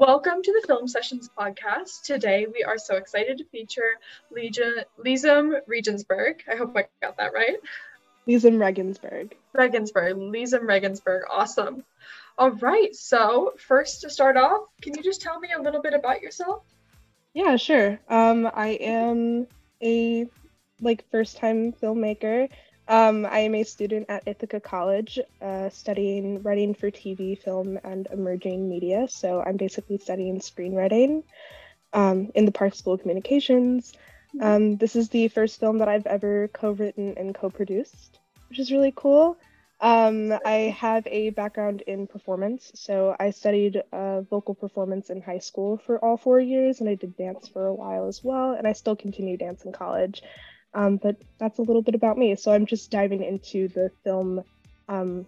welcome to the Film Sessions podcast. Today we are so excited to feature Legion, Leezum Regensburg. I hope I got that right. Leezum Regensburg. Regensburg, Leezum Regensburg. Awesome. All right, so first to start off, can you just tell me a little bit about yourself? Yeah, sure. Um, I am a like first time filmmaker. Um, I am a student at Ithaca College, uh, studying writing for TV, film, and emerging media. So I'm basically studying screenwriting um, in the Park School of Communications. Mm-hmm. Um, this is the first film that I've ever co-written and co-produced, which is really cool. Um, I have a background in performance, so I studied uh, vocal performance in high school for all four years, and I did dance for a while as well, and I still continue dance in college. Um, but that's a little bit about me. So I'm just diving into the film um,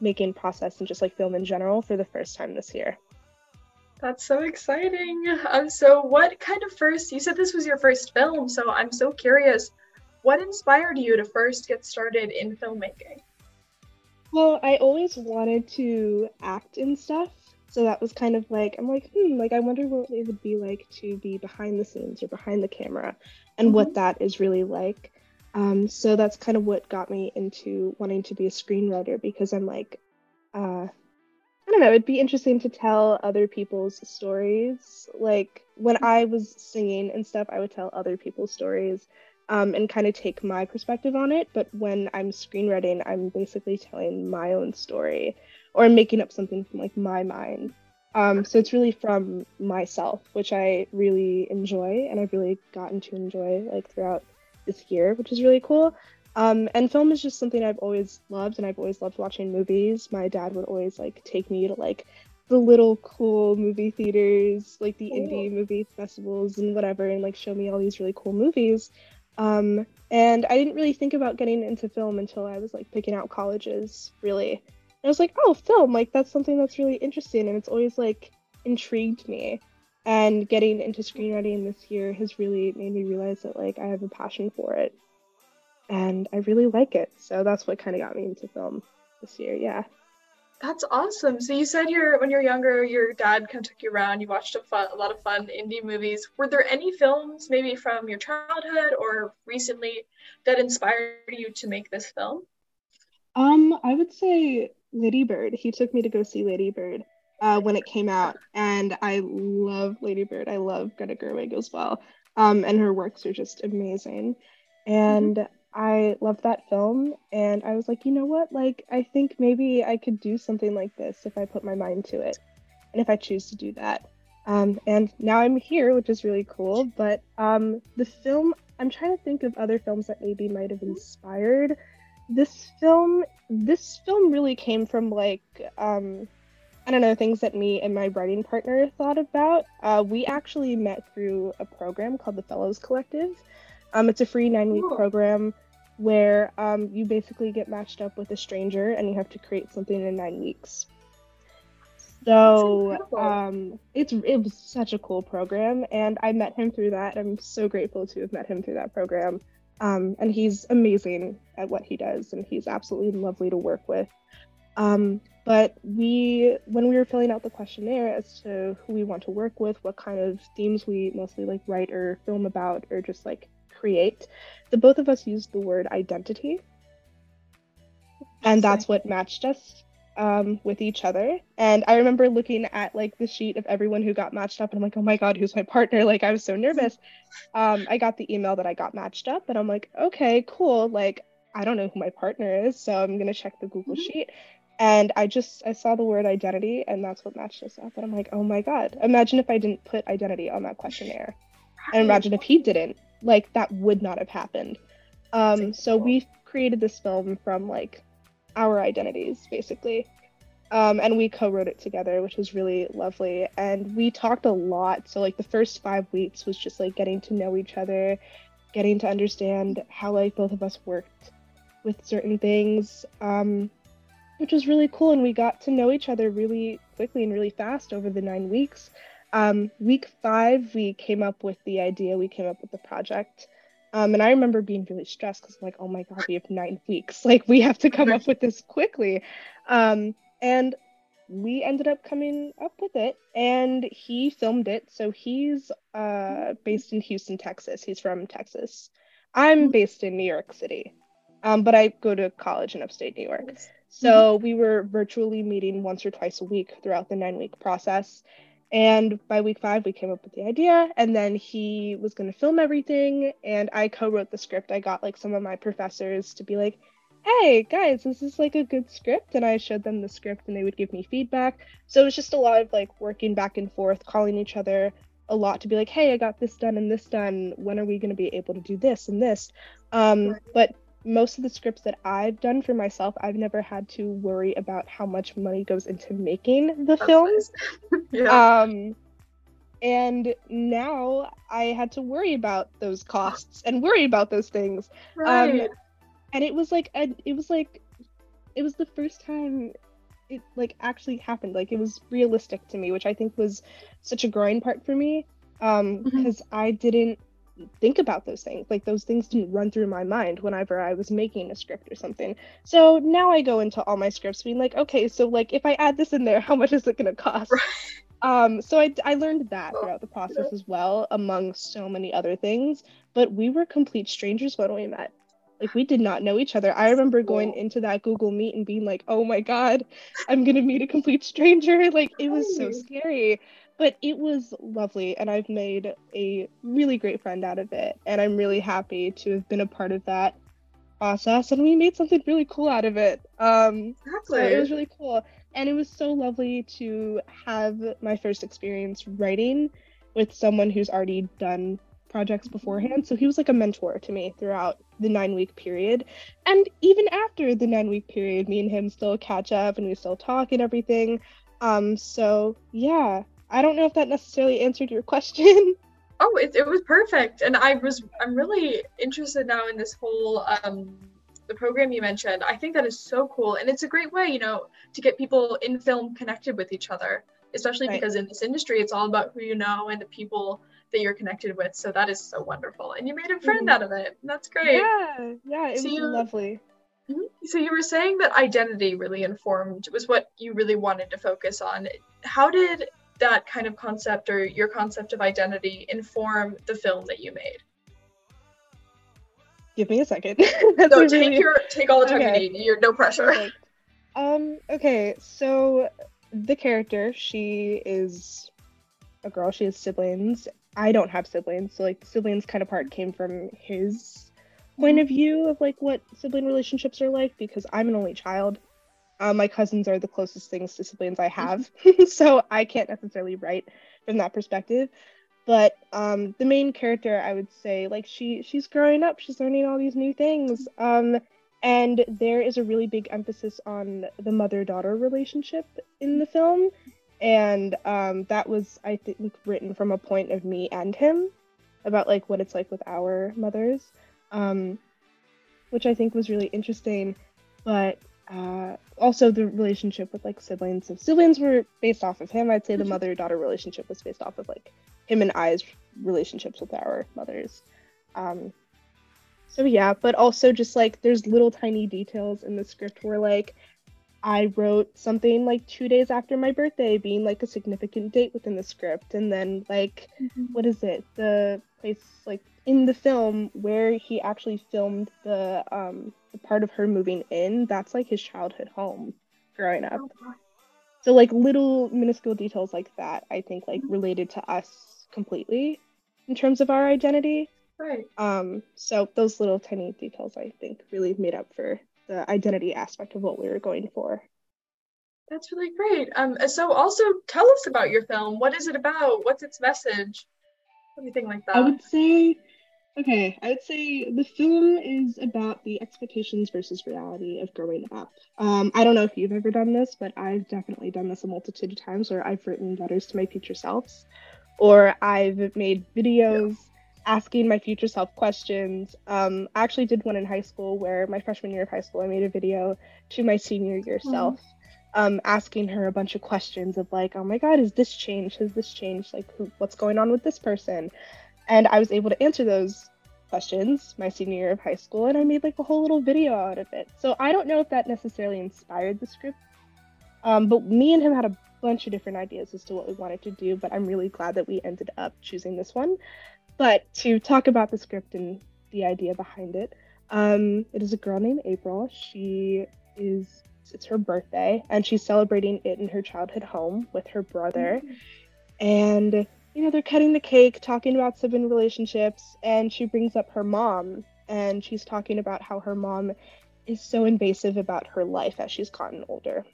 making process and just like film in general for the first time this year. That's so exciting. Um, so, what kind of first, you said this was your first film, so I'm so curious. What inspired you to first get started in filmmaking? Well, I always wanted to act in stuff. So that was kind of like, I'm like, hmm, like, I wonder what it would be like to be behind the scenes or behind the camera and mm-hmm. what that is really like. Um, so that's kind of what got me into wanting to be a screenwriter because I'm like, uh, I don't know, it'd be interesting to tell other people's stories. Like when I was singing and stuff, I would tell other people's stories um, and kind of take my perspective on it. But when I'm screenwriting, I'm basically telling my own story or making up something from like my mind. Um, so it's really from myself, which I really enjoy and I've really gotten to enjoy like throughout this year, which is really cool. Um, and film is just something I've always loved and I've always loved watching movies. My dad would always like take me to like the little cool movie theaters, like the indie movie festivals and whatever, and like show me all these really cool movies. Um, and I didn't really think about getting into film until I was like picking out colleges, really. I was like, oh, film, like that's something that's really interesting, and it's always like intrigued me. And getting into screenwriting this year has really made me realize that like I have a passion for it, and I really like it. So that's what kind of got me into film this year. Yeah. That's awesome. So you said you're when you're younger, your dad kind of took you around. You watched a, fun, a lot of fun indie movies. Were there any films, maybe from your childhood or recently, that inspired you to make this film? Um, I would say Lady Bird. He took me to go see Lady Bird uh, when it came out, and I love Lady Bird. I love Greta Gerwig as well, um, and her works are just amazing. And. I loved that film, and I was like, you know what? Like, I think maybe I could do something like this if I put my mind to it, and if I choose to do that. Um, and now I'm here, which is really cool. But um, the film, I'm trying to think of other films that maybe might have inspired this film this film really came from like um I don't know things that me and my writing partner thought about. Uh, we actually met through a program called the Fellows Collective. Um, it's a free nine week program where um, you basically get matched up with a stranger and you have to create something in nine weeks. So um, it's it was such a cool program, and I met him through that. I'm so grateful to have met him through that program. Um, and he's amazing at what he does, and he's absolutely lovely to work with. Um, but we, when we were filling out the questionnaire as to who we want to work with, what kind of themes we mostly like write or film about, or just like create, the both of us used the word identity, and that's what matched us um, with each other. And I remember looking at like the sheet of everyone who got matched up, and I'm like, oh my god, who's my partner? Like I was so nervous. Um, I got the email that I got matched up, and I'm like, okay, cool. Like I don't know who my partner is, so I'm gonna check the Google mm-hmm. sheet. And I just I saw the word identity, and that's what matched us up. And I'm like, oh my god, imagine if I didn't put identity on that questionnaire, and imagine if he didn't. Like that would not have happened. Um, so we created this film from like our identities basically. Um, and we co-wrote it together which was really lovely. And we talked a lot. So like the first five weeks was just like getting to know each other getting to understand how like both of us worked with certain things um, which was really cool. And we got to know each other really quickly and really fast over the nine weeks. Um, week five we came up with the idea we came up with the project um, and I remember being really stressed because I'm like, oh my God, we have nine weeks. Like, we have to come up with this quickly. Um, and we ended up coming up with it and he filmed it. So he's uh, based in Houston, Texas. He's from Texas. I'm mm-hmm. based in New York City, um, but I go to college in upstate New York. So mm-hmm. we were virtually meeting once or twice a week throughout the nine week process. And by week five, we came up with the idea, and then he was going to film everything. And I co wrote the script. I got like some of my professors to be like, hey guys, this is like a good script. And I showed them the script, and they would give me feedback. So it was just a lot of like working back and forth, calling each other a lot to be like, hey, I got this done and this done. When are we going to be able to do this and this? Um, but most of the scripts that I've done for myself, I've never had to worry about how much money goes into making the films. yeah. Um, and now I had to worry about those costs and worry about those things. Um, right. Um, and it was like a, it was like it was the first time it like actually happened. Like it was realistic to me, which I think was such a growing part for me. Um, because mm-hmm. I didn't think about those things. Like those things didn't run through my mind whenever I was making a script or something. So now I go into all my scripts being like, okay, so like if I add this in there, how much is it going to cost? Right. Um, so I, I learned that throughout the process as well, among so many other things. But we were complete strangers when we met. Like we did not know each other. I remember going into that Google Meet and being like, "Oh my god, I'm gonna meet a complete stranger!" Like it was so scary but it was lovely and i've made a really great friend out of it and i'm really happy to have been a part of that process and we made something really cool out of it. Um exactly. so it was really cool and it was so lovely to have my first experience writing with someone who's already done projects beforehand. So he was like a mentor to me throughout the nine week period and even after the nine week period me and him still catch up and we still talk and everything. Um so yeah I don't know if that necessarily answered your question. Oh, it, it was perfect. And I was I'm really interested now in this whole um the program you mentioned. I think that is so cool. And it's a great way, you know, to get people in film connected with each other, especially right. because in this industry it's all about who you know and the people that you're connected with. So that is so wonderful. And you made a friend mm-hmm. out of it. That's great. Yeah, yeah, it so was you, lovely. Mm-hmm. So you were saying that identity really informed was what you really wanted to focus on. How did that kind of concept or your concept of identity inform the film that you made? Give me a second. no, take really... your take all the time okay. you need. You're no pressure. Um. Okay. So the character, she is a girl. She has siblings. I don't have siblings, so like the siblings kind of part came from his point of view of like what sibling relationships are like because I'm an only child. Uh, my cousins are the closest things to siblings I have, so I can't necessarily write from that perspective. But um, the main character, I would say, like she she's growing up, she's learning all these new things, um, and there is a really big emphasis on the mother-daughter relationship in the film, and um, that was I think written from a point of me and him about like what it's like with our mothers, um, which I think was really interesting. But uh, also the relationship with like siblings. If siblings were based off of him, I'd say the mm-hmm. mother daughter relationship was based off of like him and I's relationships with our mothers. Um, so yeah, but also just like there's little tiny details in the script where like I wrote something like two days after my birthday being like a significant date within the script, and then like mm-hmm. what is it? The place like in the film where he actually filmed the um the part of her moving in, that's like his childhood home growing up. Oh, so like little minuscule details like that, I think like mm-hmm. related to us completely in terms of our identity. Right. Um, so those little tiny details I think really made up for the identity aspect of what we were going for. That's really great. Um, so also tell us about your film. What is it about? What's its message? Anything like that. I would say Okay, I would say the film is about the expectations versus reality of growing up. Um, I don't know if you've ever done this, but I've definitely done this a multitude of times where I've written letters to my future selves, or I've made videos asking my future self questions. Um, I actually did one in high school where my freshman year of high school, I made a video to my senior year mm-hmm. self. Um, asking her a bunch of questions of like, oh my God, has this changed? Has this changed? Like, who, what's going on with this person? And I was able to answer those questions my senior year of high school, and I made like a whole little video out of it. So I don't know if that necessarily inspired the script Um, but me and him had a bunch of different ideas as to what we wanted to do, but I'm really glad that we ended up choosing this one. But to talk about the script and the idea behind it, um, it is a girl named April. She is it's her birthday and she's celebrating it in her childhood home with her brother. Mm-hmm. And you know, they're cutting the cake, talking about sibling relationships, and she brings up her mom and she's talking about how her mom is so invasive about her life as she's gotten older.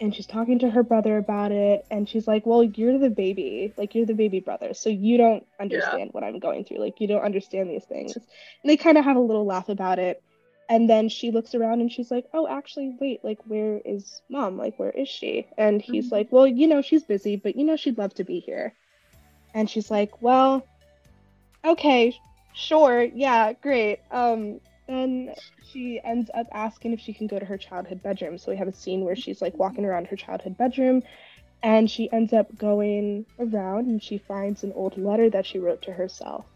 And she's talking to her brother about it, and she's like, Well, you're the baby. Like, you're the baby brother. So you don't understand yeah. what I'm going through. Like, you don't understand these things. And they kind of have a little laugh about it. And then she looks around and she's like, Oh, actually, wait, like, where is mom? Like, where is she? And he's mm-hmm. like, Well, you know, she's busy, but you know, she'd love to be here. And she's like, Well, okay, sure, yeah, great. Um, then she ends up asking if she can go to her childhood bedroom. So we have a scene where she's like walking around her childhood bedroom and she ends up going around and she finds an old letter that she wrote to herself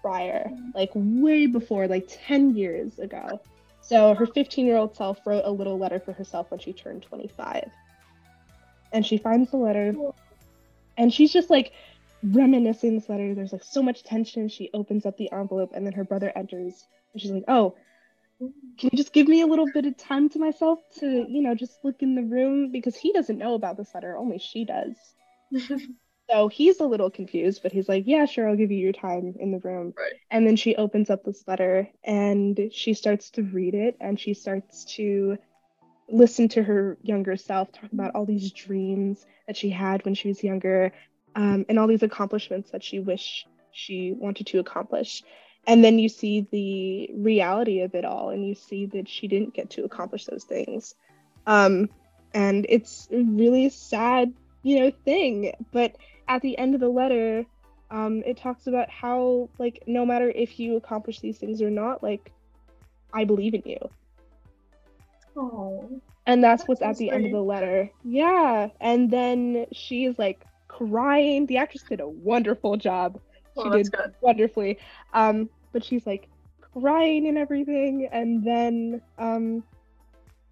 prior, like way before, like 10 years ago. So her 15 year old self wrote a little letter for herself when she turned 25. And she finds the letter and she's just like reminiscing this letter. There's like so much tension. She opens up the envelope and then her brother enters and she's like, Oh, can you just give me a little bit of time to myself to, you know, just look in the room? Because he doesn't know about this letter, only she does. so he's a little confused, but he's like, Yeah, sure, I'll give you your time in the room. Right. And then she opens up this letter and she starts to read it and she starts to listen to her younger self talk about all these dreams that she had when she was younger um, and all these accomplishments that she wished she wanted to accomplish. And then you see the reality of it all, and you see that she didn't get to accomplish those things. Um, and it's a really sad, you know, thing. But at the end of the letter, um, it talks about how, like, no matter if you accomplish these things or not, like, I believe in you. Oh. And that's, that's what's at the end of the letter. Yeah. And then she's like crying. The actress did a wonderful job. She did good. wonderfully. Um, but she's like crying and everything, and then um,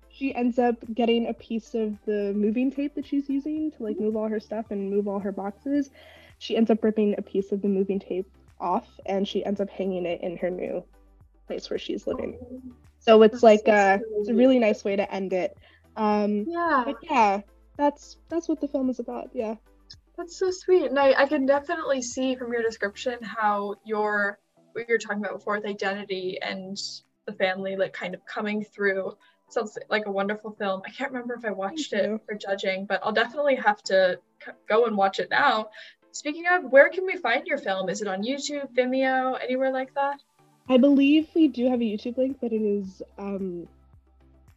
she ends up getting a piece of the moving tape that she's using to like move all her stuff and move all her boxes. She ends up ripping a piece of the moving tape off, and she ends up hanging it in her new place where she's living. So it's that's like so uh, it's a really nice way to end it. Um, yeah. But yeah, that's that's what the film is about. Yeah. That's so sweet. And I, I can definitely see from your description how your what you're talking about before with identity and the family like kind of coming through sounds like a wonderful film. I can't remember if I watched it you. for judging, but I'll definitely have to go and watch it now. Speaking of, where can we find your film? Is it on YouTube, Vimeo, anywhere like that? I believe we do have a YouTube link, but it is um,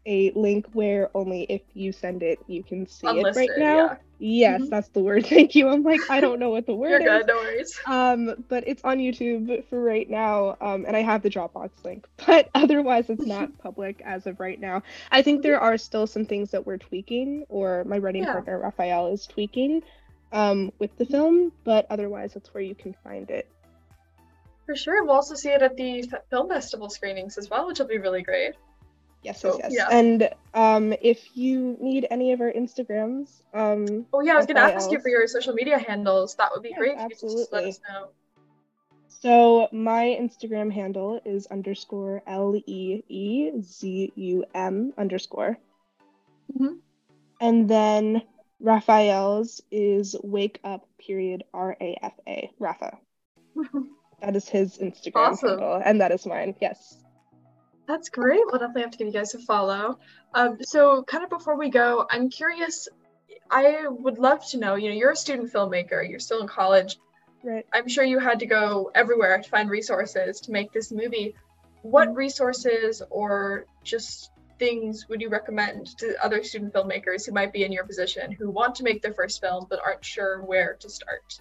a link where only if you send it you can see Unlisted, it right now. Yeah. Yes, mm-hmm. that's the word. Thank you. I'm like, I don't know what the word You're is. Good, no worries. Um, but it's on YouTube for right now. Um, and I have the Dropbox link, but otherwise it's not public as of right now. I think there are still some things that we're tweaking, or my writing yeah. partner Rafael is tweaking um, with the film, but otherwise that's where you can find it. For sure. We'll also see it at the film festival screenings as well, which will be really great. Yes, yes, yes. Yeah. And um, if you need any of our Instagrams, um, oh yeah, I was gonna ask you for your social media handles. That would be great. Absolutely. let us know. So my Instagram handle is underscore L E E Z U M underscore. Mm-hmm. And then Rafael's is wake up period R A F A Rafa. that is his Instagram awesome. handle, and that is mine. Yes. That's great. We'll definitely have to give you guys a follow. Um, so, kind of before we go, I'm curious. I would love to know. You know, you're a student filmmaker. You're still in college. Right. I'm sure you had to go everywhere to find resources to make this movie. What mm-hmm. resources or just things would you recommend to other student filmmakers who might be in your position who want to make their first film but aren't sure where to start?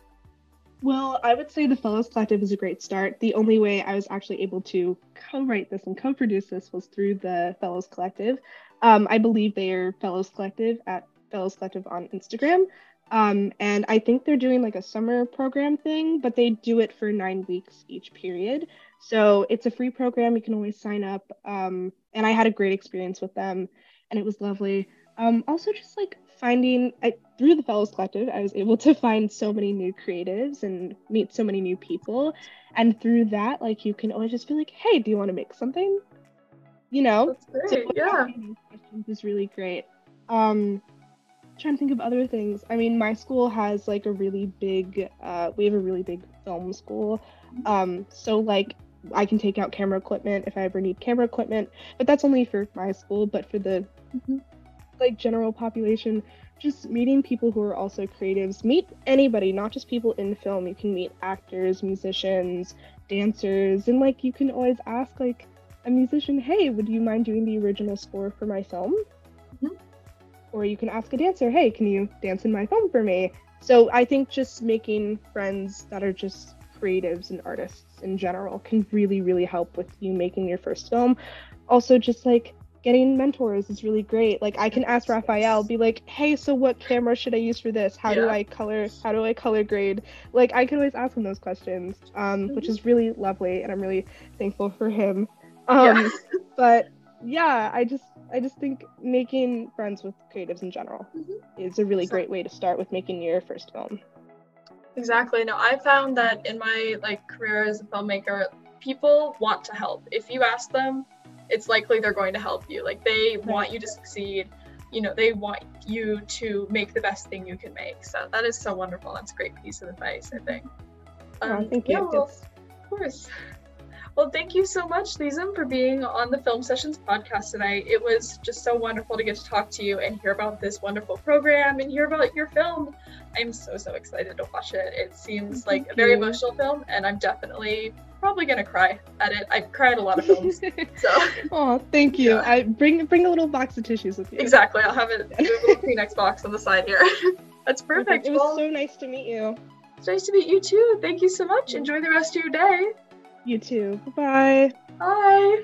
Well, I would say the Fellows Collective is a great start. The only way I was actually able to co-write this and co-produce this was through the Fellows Collective. Um, I believe they are Fellows Collective at Fellows Collective on Instagram. Um, and I think they're doing like a summer program thing, but they do it for nine weeks each period. So it's a free program. You can always sign up. Um, and I had a great experience with them, and it was lovely. Um, also, just like finding I, through the Fellows Collective, I was able to find so many new creatives and meet so many new people. And through that, like you can always just be like, "Hey, do you want to make something?" You know, That's great. So yeah, is really great. Um, trying to think of other things. I mean, my school has like a really big. Uh, we have a really big film school. Um, so like I can take out camera equipment if I ever need camera equipment, but that's only for my school. But for the mm-hmm. Like general population, just meeting people who are also creatives. Meet anybody, not just people in film. You can meet actors, musicians, dancers, and like you can always ask like a musician, "Hey, would you mind doing the original score for my film?" Mm-hmm. Or you can ask a dancer, "Hey, can you dance in my film for me?" So I think just making friends that are just creatives and artists in general can really, really help with you making your first film. Also, just like getting mentors is really great. Like I can ask Rafael, be like, "Hey, so what camera should I use for this? How yeah. do I color? How do I color grade?" Like I can always ask him those questions, um, mm-hmm. which is really lovely, and I'm really thankful for him. Um, yeah. but yeah, I just I just think making friends with creatives in general mm-hmm. is a really great way to start with making your first film. Exactly. No, I found that in my like career as a filmmaker, people want to help. If you ask them, it's likely they're going to help you. Like they want you to succeed. You know, they want you to make the best thing you can make. So that is so wonderful. That's a great piece of advice, I think. Um, oh, thank you. Yeah, well, of course. Well, thank you so much, Leezum, for being on the Film Sessions podcast tonight. It was just so wonderful to get to talk to you and hear about this wonderful program and hear about your film. I'm so, so excited to watch it. It seems thank like you. a very emotional film, and I'm definitely probably gonna cry at it. I've cried a lot of films. So Oh, thank you. Yeah. I bring bring a little box of tissues with you. Exactly. I'll have it a little Kleenex box on the side here. That's perfect. It was well, so nice to meet you. It's nice to meet you too. Thank you so much. Enjoy the rest of your day. You too. Bye-bye. Bye.